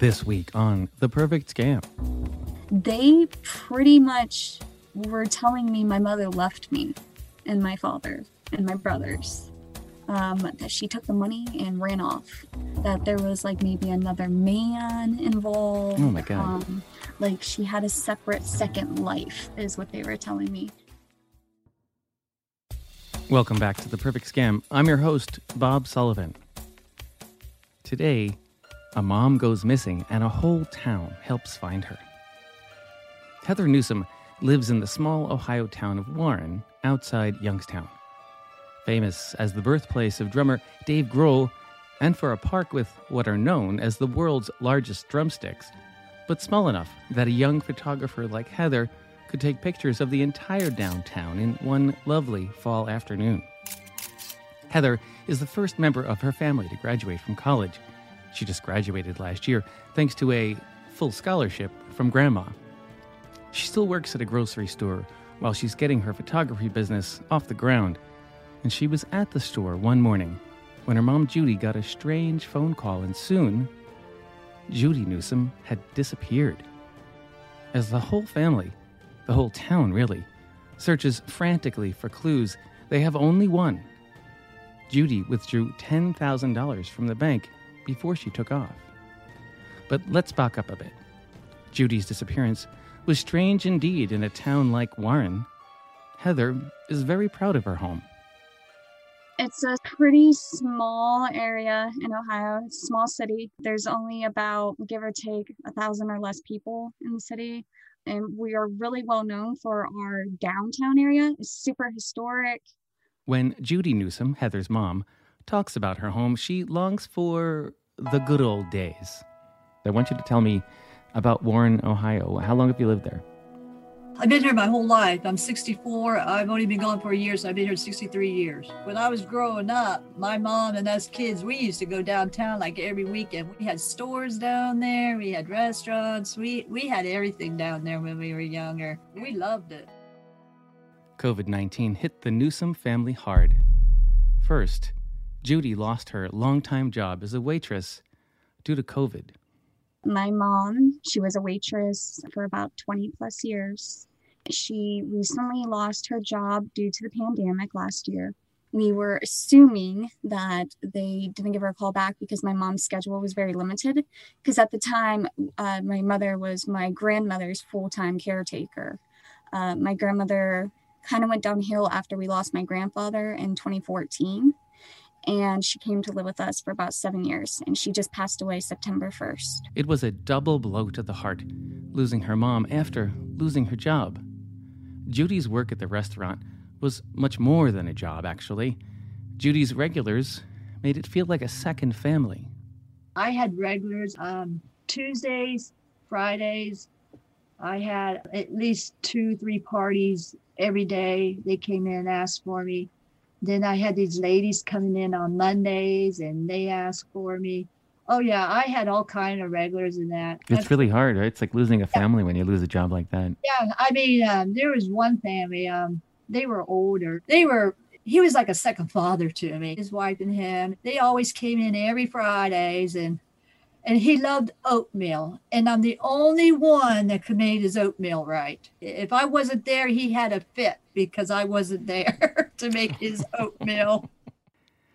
This week on The Perfect Scam. They pretty much were telling me my mother left me and my father and my brothers. Um, that she took the money and ran off. That there was like maybe another man involved. Oh my God. Um, like she had a separate second life, is what they were telling me. Welcome back to The Perfect Scam. I'm your host, Bob Sullivan. Today, a mom goes missing and a whole town helps find her. Heather Newsom lives in the small Ohio town of Warren, outside Youngstown. Famous as the birthplace of drummer Dave Grohl, and for a park with what are known as the world's largest drumsticks, but small enough that a young photographer like Heather could take pictures of the entire downtown in one lovely fall afternoon. Heather is the first member of her family to graduate from college. She just graduated last year thanks to a full scholarship from grandma. She still works at a grocery store while she's getting her photography business off the ground. And she was at the store one morning when her mom Judy got a strange phone call, and soon, Judy Newsom had disappeared. As the whole family, the whole town really, searches frantically for clues, they have only one. Judy withdrew $10,000 from the bank before she took off. But let's back up a bit. Judy's disappearance was strange indeed in a town like Warren. Heather is very proud of her home. It's a pretty small area in Ohio. It's a small city. There's only about, give or take, a thousand or less people in the city. And we are really well known for our downtown area. It's super historic. When Judy Newsom, Heather's mom, talks about her home, she longs for the good old days. I want you to tell me about Warren, Ohio. How long have you lived there? I've been here my whole life. I'm 64. I've only been gone for a year, so I've been here 63 years. When I was growing up, my mom and us kids, we used to go downtown like every weekend. We had stores down there, we had restaurants, we, we had everything down there when we were younger. We loved it. COVID 19 hit the Newsom family hard. First, Judy lost her longtime job as a waitress due to COVID. My mom, she was a waitress for about 20 plus years. She recently lost her job due to the pandemic last year. We were assuming that they didn't give her a call back because my mom's schedule was very limited. Because at the time, uh, my mother was my grandmother's full time caretaker. Uh, my grandmother kind of went downhill after we lost my grandfather in 2014 and she came to live with us for about seven years, and she just passed away September 1st. It was a double blow to the heart, losing her mom after losing her job. Judy's work at the restaurant was much more than a job, actually. Judy's regulars made it feel like a second family. I had regulars um, Tuesdays, Fridays. I had at least two, three parties every day. They came in and asked for me. Then I had these ladies coming in on Mondays and they asked for me. Oh yeah, I had all kind of regulars in that. It's really hard, right? It's like losing a family yeah. when you lose a job like that. Yeah, I mean, um, there was one family. Um, they were older. They were. He was like a second father to me. His wife and him. They always came in every Fridays, and and he loved oatmeal. And I'm the only one that could make his oatmeal right. If I wasn't there, he had a fit because I wasn't there to make his oatmeal.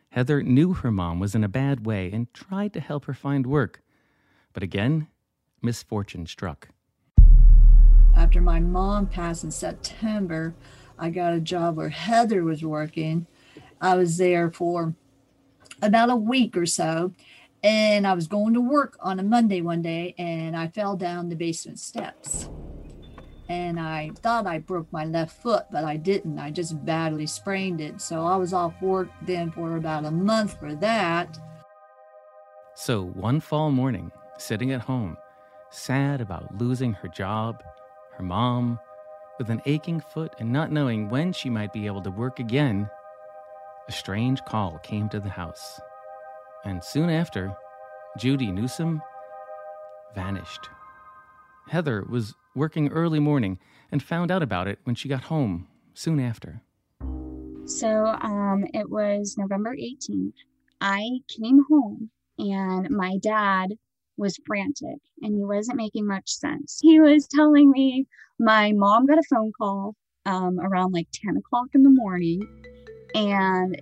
Heather knew her mom was in a bad way and tried to help her find work. But again, misfortune struck. After my mom passed in September, I got a job where Heather was working. I was there for about a week or so and I was going to work on a Monday one day and I fell down the basement steps. And I thought I broke my left foot, but I didn't. I just badly sprained it. So I was off work then for about a month for that. So one fall morning, sitting at home, sad about losing her job, her mom, with an aching foot and not knowing when she might be able to work again, a strange call came to the house and soon after, Judy Newsom vanished. Heather was working early morning and found out about it when she got home soon after. So um, it was November 18th. I came home and my dad was frantic and he wasn't making much sense. He was telling me my mom got a phone call um, around like 10 o'clock in the morning, and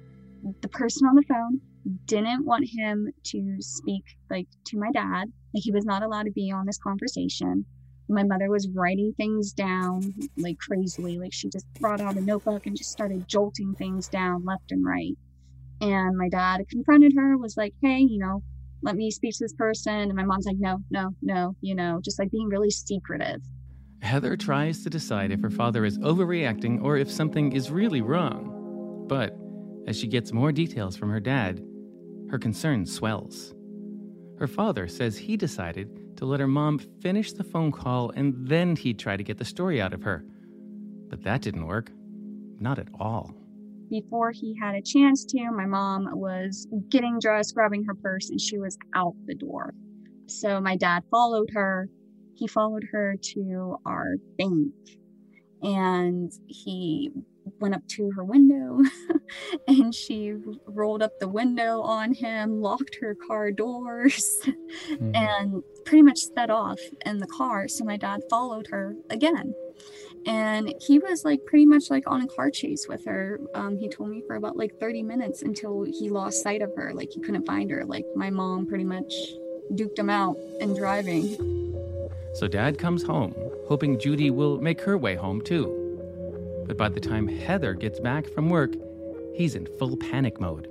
the person on the phone didn't want him to speak like to my dad. Like he was not allowed to be on this conversation. My mother was writing things down like crazily. Like she just brought out a notebook and just started jolting things down left and right. And my dad confronted her, was like, hey, you know, let me speak to this person. And my mom's like, no, no, no, you know, just like being really secretive. Heather tries to decide if her father is overreacting or if something is really wrong. But as she gets more details from her dad, her concern swells. Her father says he decided to let her mom finish the phone call and then he'd try to get the story out of her. But that didn't work. Not at all. Before he had a chance to, my mom was getting dressed, grabbing her purse, and she was out the door. So my dad followed her he followed her to our bank and he went up to her window and she rolled up the window on him, locked her car doors, mm. and pretty much sped off in the car. So my dad followed her again. And he was like pretty much like on a car chase with her. Um, he told me for about like 30 minutes until he lost sight of her. Like he couldn't find her. Like my mom pretty much duked him out in driving. So dad comes home, hoping Judy will make her way home too. But by the time Heather gets back from work, he's in full panic mode.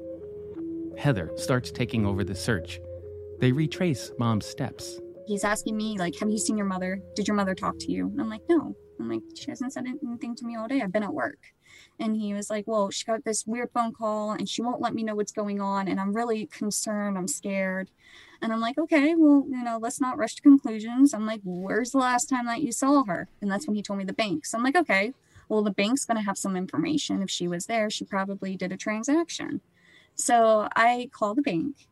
Heather starts taking over the search. They retrace mom's steps. He's asking me, like, have you seen your mother? Did your mother talk to you? And I'm like, no. I'm like, she hasn't said anything to me all day. I've been at work. And he was like, well, she got this weird phone call and she won't let me know what's going on. And I'm really concerned. I'm scared. And I'm like, okay, well, you know, let's not rush to conclusions. I'm like, where's the last time that you saw her? And that's when he told me the bank. So I'm like, okay, well, the bank's going to have some information. If she was there, she probably did a transaction. So I call the bank.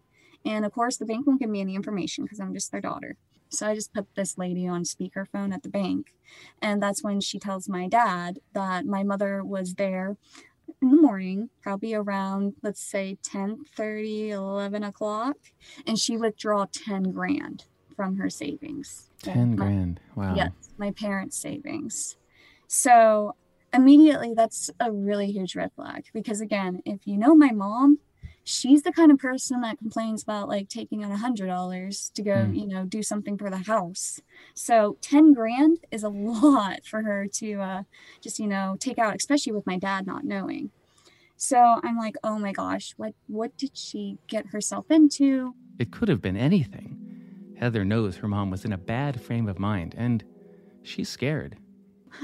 And of course, the bank won't give me any information because I'm just their daughter. So I just put this lady on speakerphone at the bank. And that's when she tells my dad that my mother was there in the morning, probably around let's say 10 30, 11 o'clock, and she withdraw 10 grand from her savings. 10 my, grand. Wow. Yes, my parents' savings. So immediately that's a really huge red flag because again, if you know my mom, she's the kind of person that complains about like taking out a hundred dollars to go mm. you know do something for the house. So 10 grand is a lot for her to uh, just you know take out especially with my dad not knowing. So i'm like oh my gosh what what did she get herself into? It could have been anything. Heather knows her mom was in a bad frame of mind and she's scared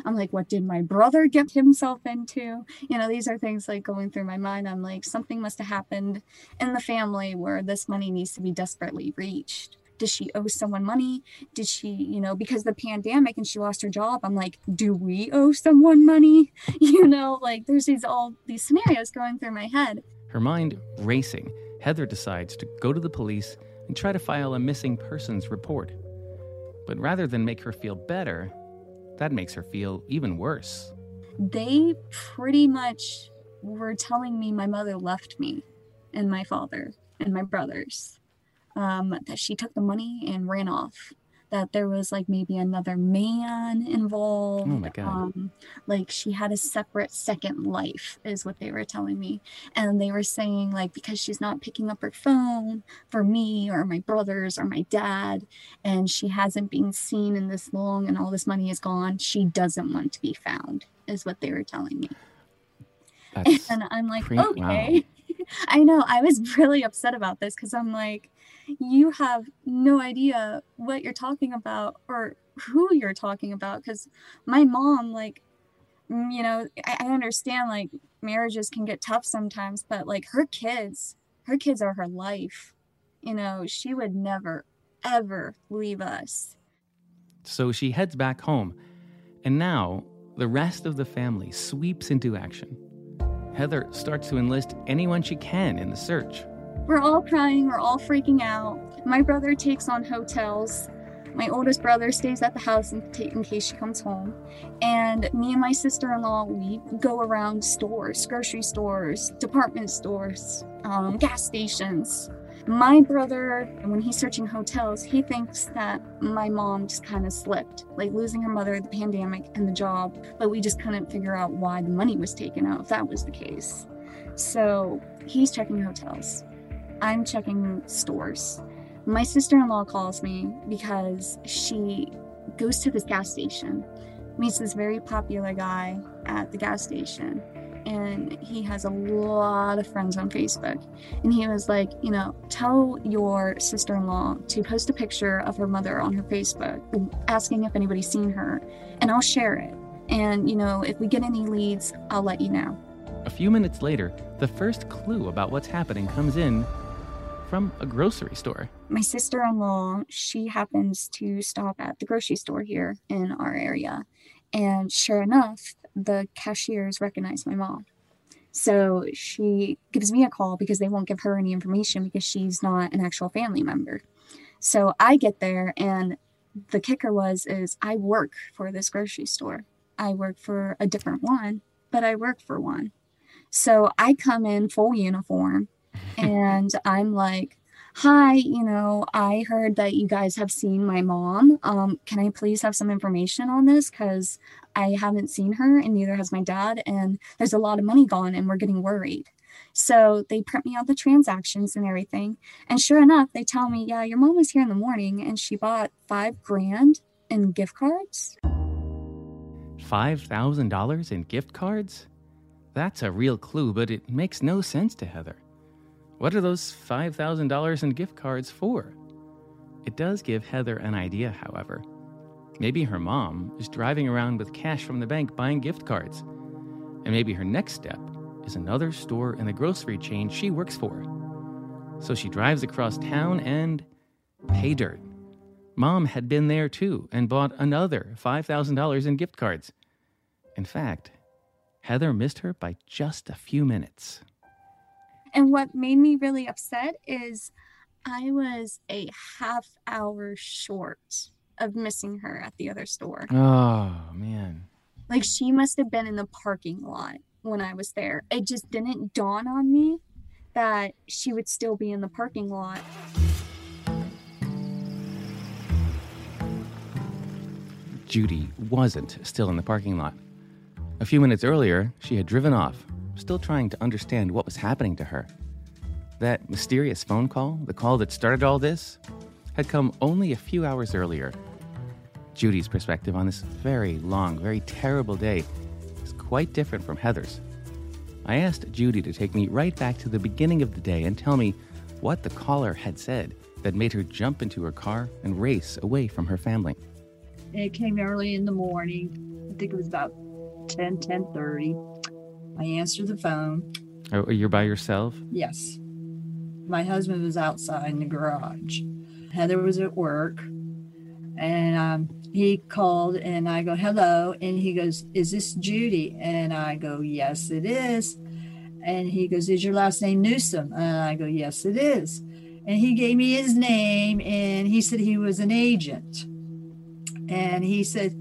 I'm like, what did my brother get himself into? You know, these are things like going through my mind. I'm like, something must have happened in the family where this money needs to be desperately reached. Does she owe someone money? Did she, you know, because the pandemic and she lost her job? I'm like, do we owe someone money? You know, like there's these all these scenarios going through my head. Her mind racing, Heather decides to go to the police and try to file a missing persons report. But rather than make her feel better, that makes her feel even worse. They pretty much were telling me my mother left me and my father and my brothers. Um, that she took the money and ran off that there was like maybe another man involved. Oh my god! Um, like she had a separate second life, is what they were telling me, and they were saying like because she's not picking up her phone for me or my brothers or my dad, and she hasn't been seen in this long, and all this money is gone, she doesn't want to be found, is what they were telling me. That's and I'm like, okay. Wow. I know. I was really upset about this because I'm like, you have no idea what you're talking about or who you're talking about. Because my mom, like, mm, you know, I, I understand like marriages can get tough sometimes, but like her kids, her kids are her life. You know, she would never, ever leave us. So she heads back home. And now the rest of the family sweeps into action. Heather starts to enlist anyone she can in the search. We're all crying, we're all freaking out. My brother takes on hotels. My oldest brother stays at the house in, in case she comes home. And me and my sister in law, we go around stores, grocery stores, department stores, um, gas stations. My brother, when he's searching hotels, he thinks that my mom just kind of slipped, like losing her mother, the pandemic, and the job, but we just couldn't figure out why the money was taken out if that was the case. So he's checking hotels. I'm checking stores. My sister in law calls me because she goes to this gas station, meets this very popular guy at the gas station, and he has a lot of friends on Facebook. And he was like, you know, tell your sister in law to post a picture of her mother on her Facebook, asking if anybody's seen her, and I'll share it. And, you know, if we get any leads, I'll let you know. A few minutes later, the first clue about what's happening comes in from a grocery store. My sister in law, she happens to stop at the grocery store here in our area. And sure enough, the cashiers recognize my mom. So she gives me a call because they won't give her any information because she's not an actual family member. So I get there and the kicker was is I work for this grocery store. I work for a different one, but I work for one. So I come in full uniform and I'm like, hi, you know, I heard that you guys have seen my mom. Um, can I please have some information on this? Because I haven't seen her and neither has my dad. And there's a lot of money gone and we're getting worried. So they print me out the transactions and everything. And sure enough, they tell me, yeah, your mom was here in the morning and she bought five grand in gift cards. $5,000 in gift cards? That's a real clue, but it makes no sense to Heather. What are those $5,000 in gift cards for? It does give Heather an idea, however. Maybe her mom is driving around with cash from the bank buying gift cards. And maybe her next step is another store in the grocery chain she works for. So she drives across town and pay dirt. Mom had been there too and bought another $5,000 in gift cards. In fact, Heather missed her by just a few minutes. And what made me really upset is I was a half hour short of missing her at the other store. Oh, man. Like she must have been in the parking lot when I was there. It just didn't dawn on me that she would still be in the parking lot. Judy wasn't still in the parking lot. A few minutes earlier, she had driven off still trying to understand what was happening to her. That mysterious phone call, the call that started all this, had come only a few hours earlier. Judy's perspective on this very long, very terrible day is quite different from Heather's. I asked Judy to take me right back to the beginning of the day and tell me what the caller had said that made her jump into her car and race away from her family. It came early in the morning. I think it was about 10, 10 30. I answered the phone. Oh, you're by yourself? Yes. My husband was outside in the garage. Heather was at work. And um, he called and I go, hello. And he goes, is this Judy? And I go, yes, it is. And he goes, is your last name Newsom? And I go, yes, it is. And he gave me his name and he said he was an agent. And he said,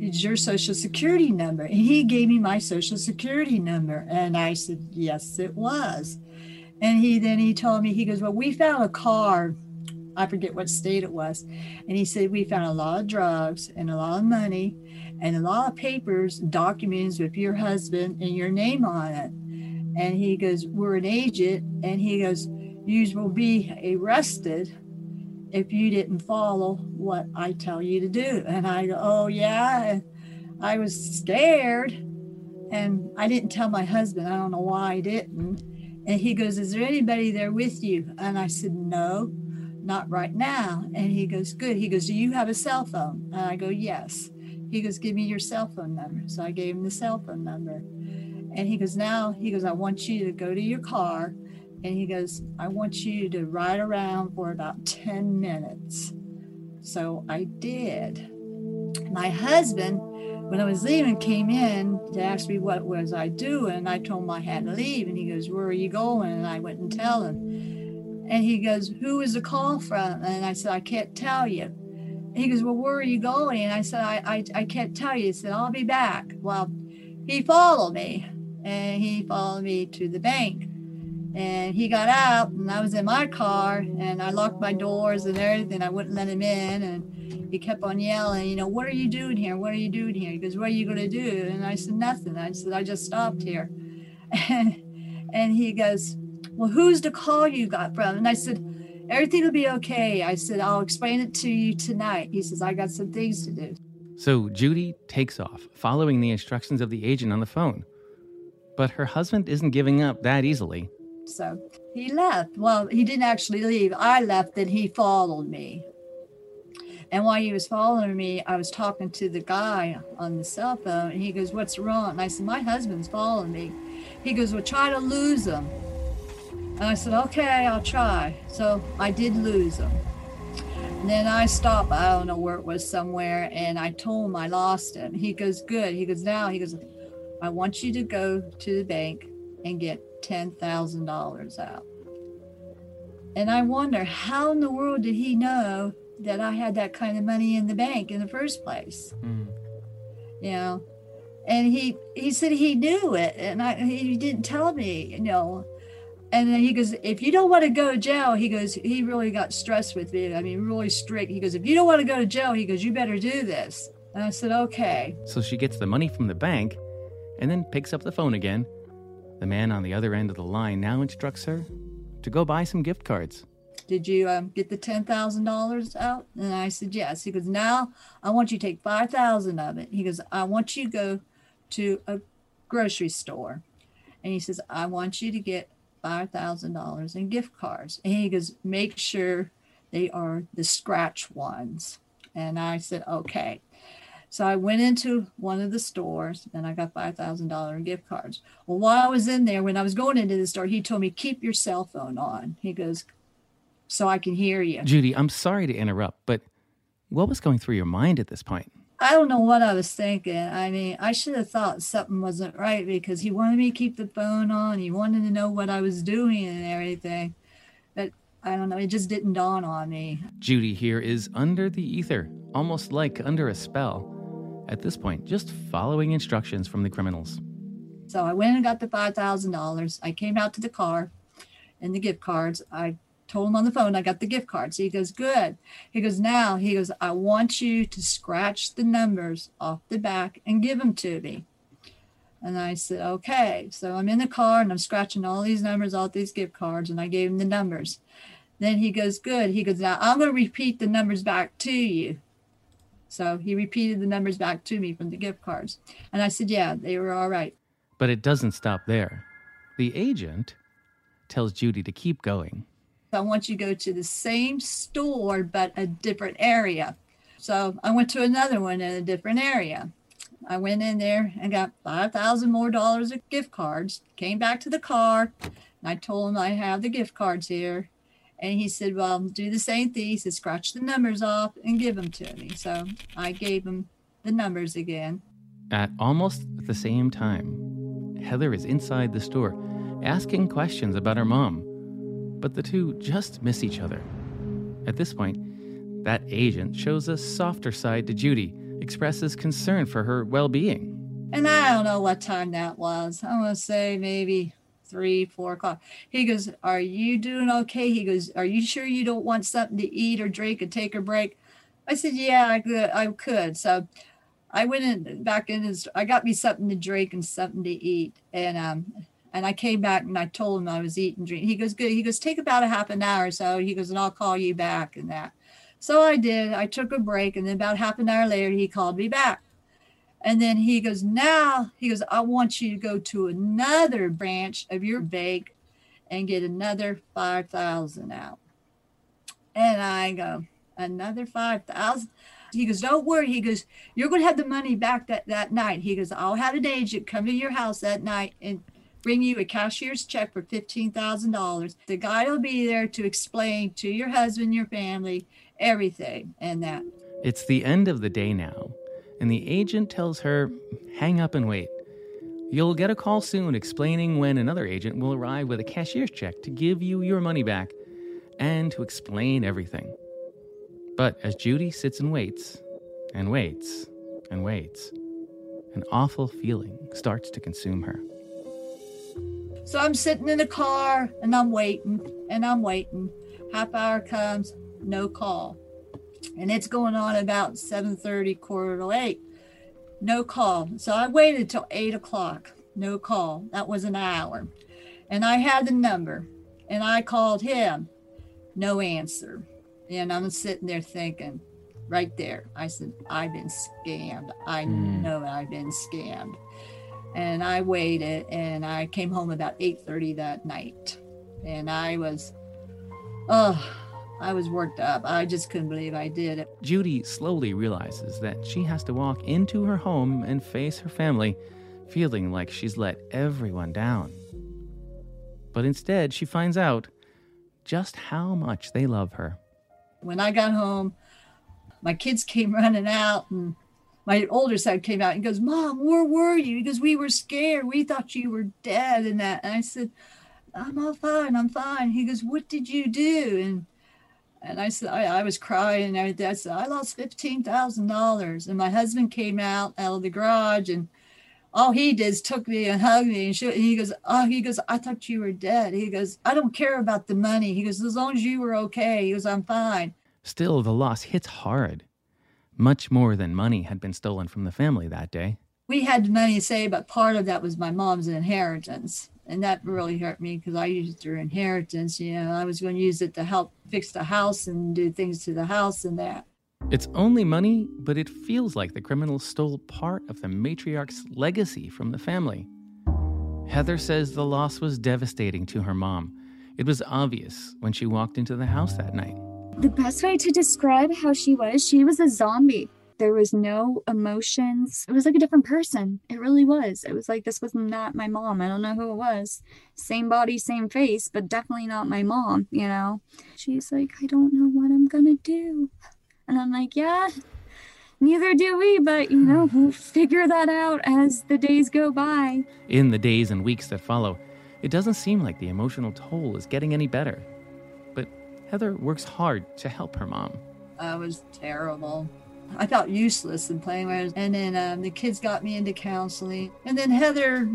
is your social security number? And he gave me my social security number. And I said, yes, it was. And he then he told me, he goes, well, we found a car. I forget what state it was. And he said, we found a lot of drugs and a lot of money and a lot of papers, documents with your husband and your name on it. And he goes, we're an agent. And he goes, you will be arrested if you didn't follow what I tell you to do. And I go, oh, yeah. I was scared. And I didn't tell my husband. I don't know why I didn't. And he goes, Is there anybody there with you? And I said, No, not right now. And he goes, Good. He goes, Do you have a cell phone? And I go, Yes. He goes, Give me your cell phone number. So I gave him the cell phone number. And he goes, Now, he goes, I want you to go to your car and he goes, I want you to ride around for about 10 minutes. So I did. My husband, when I was leaving, came in to ask me what was I doing. I told him I had to leave. And he goes, Where are you going? And I went and tell him. And he goes, Who is the call from? And I said, I can't tell you. And he goes, Well, where are you going? And I said, I, I, I can't tell you. He said, I'll be back. Well, he followed me and he followed me to the bank And he got out, and I was in my car, and I locked my doors and everything. I wouldn't let him in, and he kept on yelling, you know, what are you doing here? What are you doing here? He goes, what are you going to do? And I said, nothing. I said, I just stopped here. And, and he goes, well, who's the call you got from? And I said, everything will be okay. I said, I'll explain it to you tonight. He says, I got some things to do. So Judy takes off, following the instructions of the agent on the phone. But her husband isn't giving up that easily. So he left. Well, he didn't actually leave. I left and he followed me. And while he was following me, I was talking to the guy on the cell phone, and he goes, What's wrong? And I said, My husband's following me. He goes, Well, try to lose him. And I said, Okay, I'll try. So I did lose him. And then I stopped, I don't know where it was somewhere, and I told him I lost him. He goes, Good. He goes, Now, he goes, I want you to go to the bank and get $10,000 out. And I wonder, how in the world did he know that I had that kind of money in the bank in the first place? Mm. You know, and he he said he knew it, and I he didn't tell me, you know. And then he goes, if you don't want to go to jail, he goes, he really got stressed with me. I mean, really strict. He goes, if you don't want to go to jail, he goes, you better do this. And I said, okay. So she gets the money from the bank and then picks up the phone again. The man on the other end of the line now instructs her to go buy some gift cards. Did you um, get the ten thousand dollars out? And I said yes. He goes, now I want you to take five thousand of it. He goes, I want you to go to a grocery store, and he says, I want you to get five thousand dollars in gift cards. And he goes, make sure they are the scratch ones. And I said, okay. So I went into one of the stores and I got $5,000 in gift cards. Well, while I was in there, when I was going into the store, he told me, keep your cell phone on. He goes, so I can hear you. Judy, I'm sorry to interrupt, but what was going through your mind at this point? I don't know what I was thinking. I mean, I should have thought something wasn't right because he wanted me to keep the phone on. He wanted to know what I was doing and everything. But I don't know, it just didn't dawn on me. Judy here is under the ether, almost like under a spell. At this point, just following instructions from the criminals. So I went and got the $5,000. I came out to the car and the gift cards. I told him on the phone I got the gift cards. He goes, Good. He goes, Now, he goes, I want you to scratch the numbers off the back and give them to me. And I said, Okay. So I'm in the car and I'm scratching all these numbers off these gift cards and I gave him the numbers. Then he goes, Good. He goes, Now I'm going to repeat the numbers back to you. So he repeated the numbers back to me from the gift cards. And I said, Yeah, they were all right. But it doesn't stop there. The agent tells Judy to keep going. I want you to go to the same store, but a different area. So I went to another one in a different area. I went in there and got 5,000 more dollars of gift cards, came back to the car, and I told him I have the gift cards here. And he said, Well, do the same thing. He said, Scratch the numbers off and give them to me. So I gave him the numbers again. At almost the same time, Heather is inside the store asking questions about her mom, but the two just miss each other. At this point, that agent shows a softer side to Judy, expresses concern for her well being. And I don't know what time that was. I'm going to say maybe three, four o'clock. He goes, Are you doing okay? He goes, Are you sure you don't want something to eat or drink and take a break? I said, Yeah, I could. I could. So I went in back in his, I got me something to drink and something to eat. And, um, and I came back and I told him I was eating drink. He goes, Good. He goes, Take about a half an hour or so. He goes, And I'll call you back and that. So I did. I took a break. And then about half an hour later, he called me back. And then he goes, Now, he goes, I want you to go to another branch of your bank and get another 5,000 out. And I go, Another 5,000? He goes, Don't worry. He goes, You're going to have the money back that, that night. He goes, I'll have an agent come to your house that night and bring you a cashier's check for $15,000. The guy will be there to explain to your husband, your family, everything and that. It's the end of the day now, and the agent tells her, hang up and wait. You'll get a call soon explaining when another agent will arrive with a cashier's check to give you your money back and to explain everything. But as Judy sits and waits, and waits, and waits, an awful feeling starts to consume her. So I'm sitting in the car and I'm waiting and I'm waiting. Half hour comes, no call. And it's going on about 7:30, quarter to eight. No call. So I waited till eight o'clock. No call. That was an hour. And I had the number and I called him. No answer. And I'm sitting there thinking, right there. I said, I've been scammed. I Mm. know I've been scammed. And I waited and I came home about 8:30 that night. And I was oh, I was worked up. I just couldn't believe I did it. Judy slowly realizes that she has to walk into her home and face her family, feeling like she's let everyone down. But instead, she finds out just how much they love her. When I got home, my kids came running out and my older son came out and goes, Mom, where were you? He goes, We were scared. We thought you were dead and that. And I said, I'm all fine. I'm fine. He goes, What did you do? And and I said, I, I was crying and everything. I said, I lost fifteen thousand dollars. And my husband came out out of the garage and all he did is took me and hugged me and, and he goes, Oh, he goes, I thought you were dead. He goes, I don't care about the money. He goes, As long as you were okay. He goes, I'm fine. Still, the loss hits hard. Much more than money had been stolen from the family that day. we had money saved, but part of that was my mom's inheritance. And that really hurt me because I used her inheritance. You know, I was going to use it to help fix the house and do things to the house and that. It's only money, but it feels like the criminal stole part of the matriarch's legacy from the family. Heather says the loss was devastating to her mom. It was obvious when she walked into the house that night. The best way to describe how she was, she was a zombie. There was no emotions. It was like a different person. It really was. It was like this was not my mom. I don't know who it was. Same body, same face, but definitely not my mom, you know? She's like, I don't know what I'm gonna do. And I'm like, yeah, neither do we, but you know, hmm. we'll figure that out as the days go by. In the days and weeks that follow, it doesn't seem like the emotional toll is getting any better. But Heather works hard to help her mom. I was terrible. I felt useless in playing with And then um, the kids got me into counseling. And then Heather,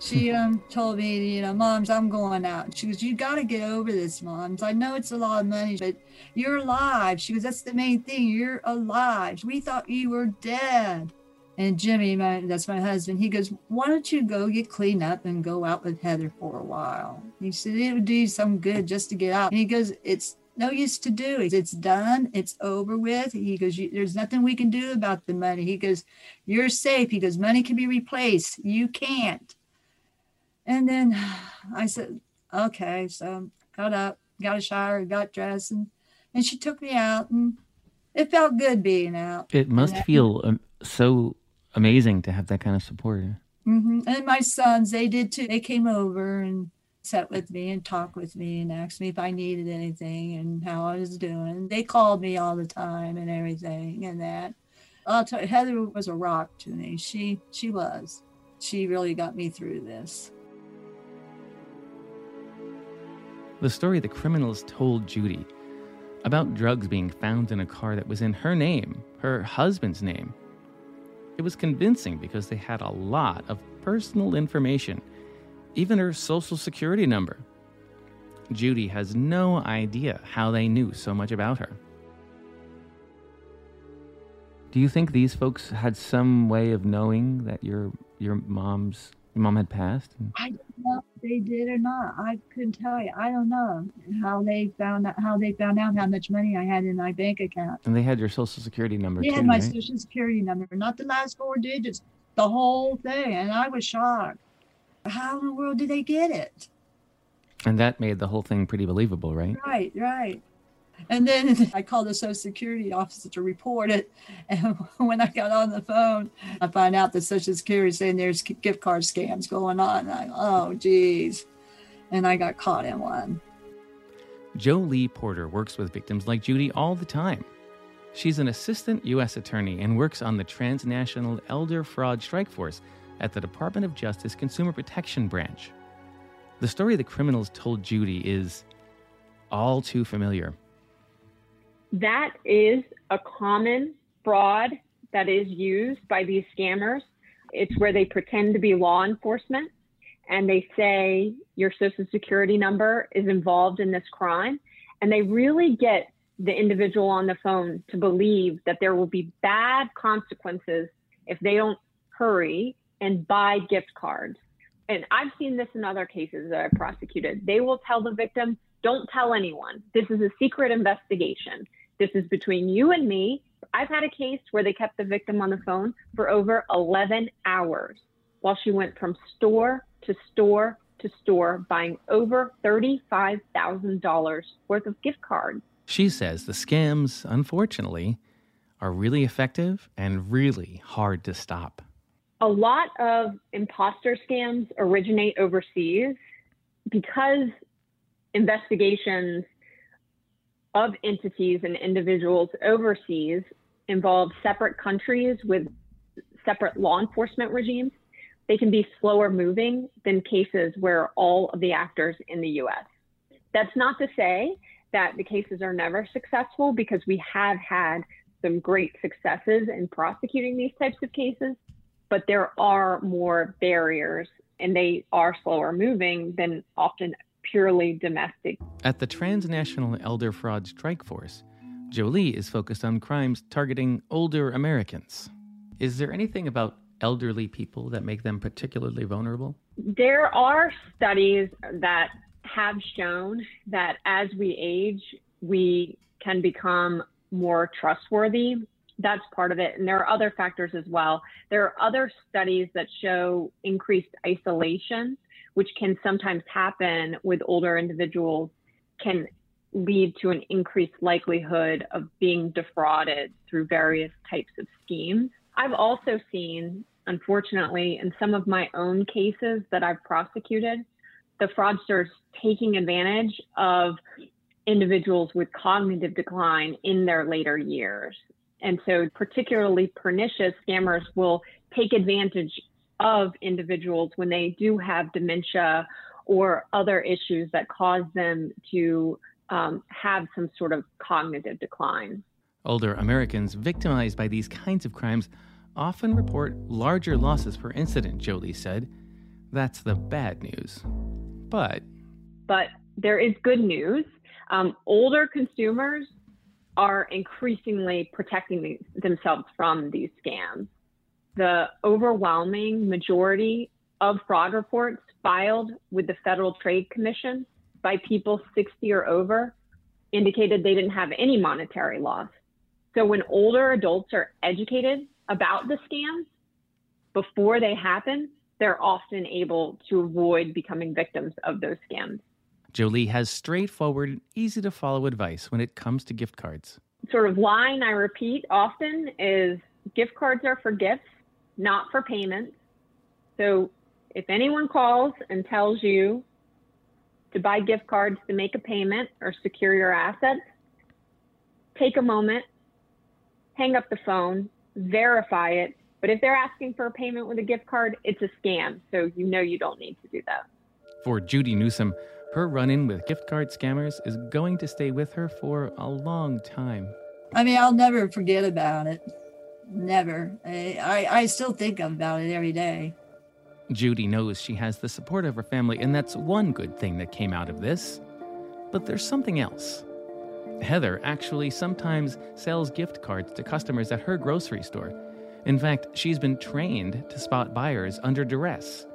she um, told me, you know, moms, I'm going out. She goes, you got to get over this, moms. I know it's a lot of money, but you're alive. She goes, that's the main thing. You're alive. We thought you were dead. And Jimmy, my, that's my husband, he goes, why don't you go get cleaned up and go out with Heather for a while? He said, it would do you some good just to get out. And he goes, it's no use to do. It's done. It's over with. He goes, there's nothing we can do about the money. He goes, you're safe. He goes, money can be replaced. You can't. And then I said, okay. So got up, got a shower, got dressed, and, and she took me out, and it felt good being out. It must feel um, so amazing to have that kind of support. Mm-hmm. And my sons, they did too. They came over and sat with me and talked with me and asked me if I needed anything and how I was doing. They called me all the time and everything and that. I'll tell you, Heather was a rock to me. She she was. She really got me through this. The story the criminals told Judy about drugs being found in a car that was in her name, her husband's name. It was convincing because they had a lot of personal information, even her social security number. Judy has no idea how they knew so much about her. Do you think these folks had some way of knowing that your your mom's your mom had passed? I don't know if they did or not. I couldn't tell you. I don't know how they found out how they found out how much money I had in my bank account. And they had your social security number They too, had my right? social security number, not the last four digits, the whole thing. And I was shocked. How in the world did they get it? And that made the whole thing pretty believable, right? Right, right. And then I called the Social Security office to report it. And when I got on the phone, I find out that Social Security is saying there's gift card scams going on. And I, oh, geez. And I got caught in one. Jolie Porter works with victims like Judy all the time. She's an assistant U.S. attorney and works on the Transnational Elder Fraud Strike Force at the Department of Justice Consumer Protection Branch. The story the criminals told Judy is all too familiar. that is a common fraud that is used by these scammers. It's where they pretend to be law enforcement and they say your social security number is involved in this crime. And they really get the individual on the phone to believe that there will be bad consequences if they don't hurry and buy gift cards. And I've seen this in other cases that I've prosecuted. They will tell the victim, don't tell anyone. This is a secret investigation. This is between you and me. I've had a case where they kept the victim on the phone for over 11 hours while she went from store to store to store buying over $35,000 worth of gift cards. She says the scams, unfortunately, are really effective and really hard to stop. A lot of imposter scams originate overseas because investigations of entities and individuals overseas involve separate countries with separate law enforcement regimes. They can be slower moving than cases where all of the actors in the US. That's not to say that the cases are never successful because we have had some great successes in prosecuting these types of cases, but there are more barriers and they are slower moving than often purely domestic. At the Transnational Elder Fraud Strike Force, Jolie is focused on crimes targeting older Americans. Is there anything about elderly people that make them particularly vulnerable? There are studies that have shown that as we age, we can become more trustworthy. That's part of it. And there are other factors as well. There are other studies that show increased isolation, which can sometimes happen with older individuals, can lead to an increased likelihood of being defrauded through various types of schemes. I've also seen, unfortunately, in some of my own cases that I've prosecuted, the fraudsters taking advantage of individuals with cognitive decline in their later years. And so, particularly pernicious scammers will take advantage of individuals when they do have dementia or other issues that cause them to um, have some sort of cognitive decline. Older Americans victimized by these kinds of crimes often report larger losses per incident, Jolie said. That's the bad news. But but there is good news. Um, older consumers are increasingly protecting themselves from these scams. The overwhelming majority of fraud reports filed with the Federal Trade Commission by people 60 or over indicated they didn't have any monetary loss. So when older adults are educated about the scams before they happen, they're often able to avoid becoming victims of those scams. Jolie has straightforward, and easy to follow advice when it comes to gift cards. Sort of line I repeat often is gift cards are for gifts, not for payments. So if anyone calls and tells you to buy gift cards to make a payment or secure your assets, take a moment, hang up the phone, verify it. But if they're asking for a payment with a gift card, it's a scam. So you know you don't need to do that. For Judy Newsom, her run in with gift card scammers is going to stay with her for a long time. I mean, I'll never forget about it. Never. I, I, I still think about it every day. Judy knows she has the support of her family, and that's one good thing that came out of this. But there's something else. Heather actually sometimes sells gift cards to customers at her grocery store. In fact, she's been trained to spot buyers under duress.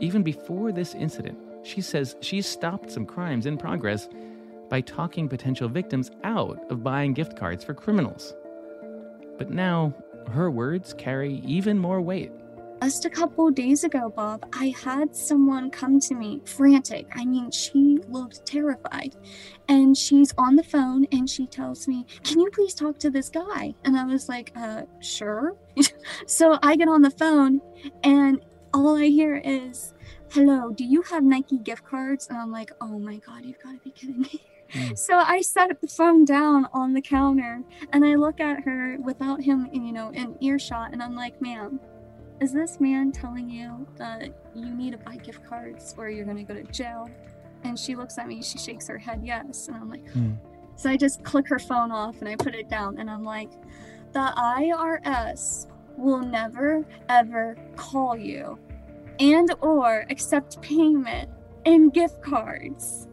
Even before this incident, she says she's stopped some crimes in progress by talking potential victims out of buying gift cards for criminals. But now, her words carry even more weight. Just a couple days ago, Bob, I had someone come to me frantic. I mean, she looked terrified. And she's on the phone and she tells me, Can you please talk to this guy? And I was like, uh, Sure. so I get on the phone and all I hear is, Hello, do you have Nike gift cards? And I'm like, Oh my God, you've got to be kidding me. Mm. So I set the phone down on the counter and I look at her without him, you know, in earshot, and I'm like, ma'am, is this man telling you that you need to buy gift cards or you're going to go to jail? And she looks at me, she shakes her head, yes. And I'm like, hmm. so I just click her phone off and I put it down and I'm like, the IRS will never ever call you and or accept payment and gift cards.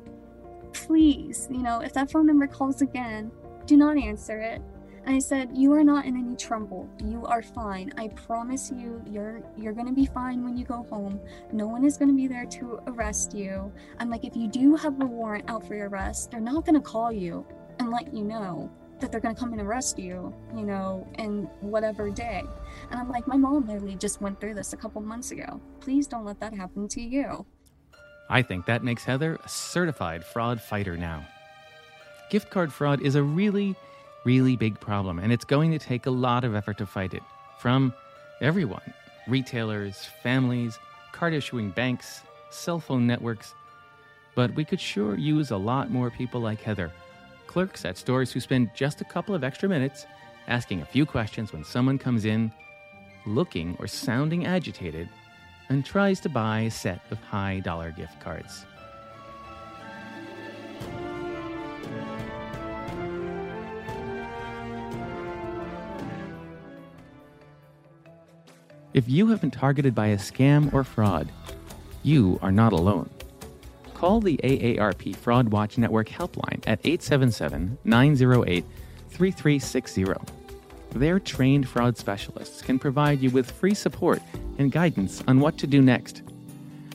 Please, you know, if that phone number calls again, do not answer it. I said, "You are not in any trouble. You are fine. I promise you, you're you're gonna be fine when you go home. No one is gonna be there to arrest you. I'm like, if you do have a warrant out for your arrest, they're not gonna call you and let you know that they're gonna come and arrest you, you know, in whatever day. And I'm like, my mom literally just went through this a couple months ago. Please don't let that happen to you. I think that makes Heather a certified fraud fighter now. Gift card fraud is a really really big problem, and it's going to take a lot of effort to fight it from everyone retailers, families, card issuing banks, cell phone networks. But we could sure use a lot more people like Heather, clerks at stores who spend just a couple of extra minutes asking a few questions when someone comes in looking or sounding agitated and tries to buy a set of high dollar gift cards. If you have been targeted by a scam or fraud, you are not alone. Call the AARP Fraud Watch Network helpline at 877 908 3360. Their trained fraud specialists can provide you with free support and guidance on what to do next.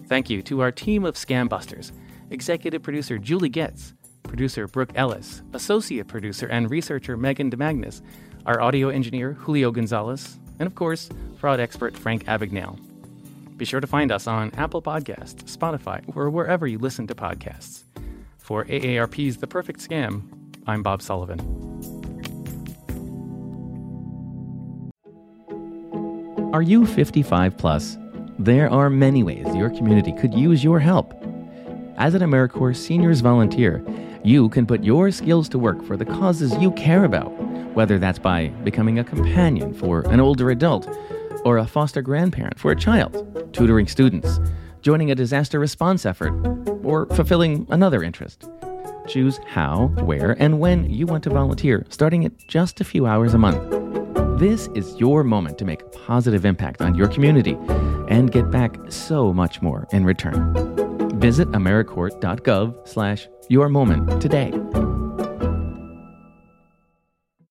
Thank you to our team of scam busters executive producer Julie Getz, producer Brooke Ellis, associate producer and researcher Megan DeMagnus, our audio engineer Julio Gonzalez, and of course, fraud expert Frank Abagnale. Be sure to find us on Apple Podcasts, Spotify, or wherever you listen to podcasts. For AARP's The Perfect Scam, I'm Bob Sullivan. Are you 55 plus? There are many ways your community could use your help. As an AmeriCorps Seniors Volunteer, you can put your skills to work for the causes you care about whether that's by becoming a companion for an older adult, or a foster grandparent for a child, tutoring students, joining a disaster response effort, or fulfilling another interest. Choose how, where, and when you want to volunteer, starting at just a few hours a month. This is your moment to make a positive impact on your community and get back so much more in return. Visit AmeriCorps.gov slash your moment today.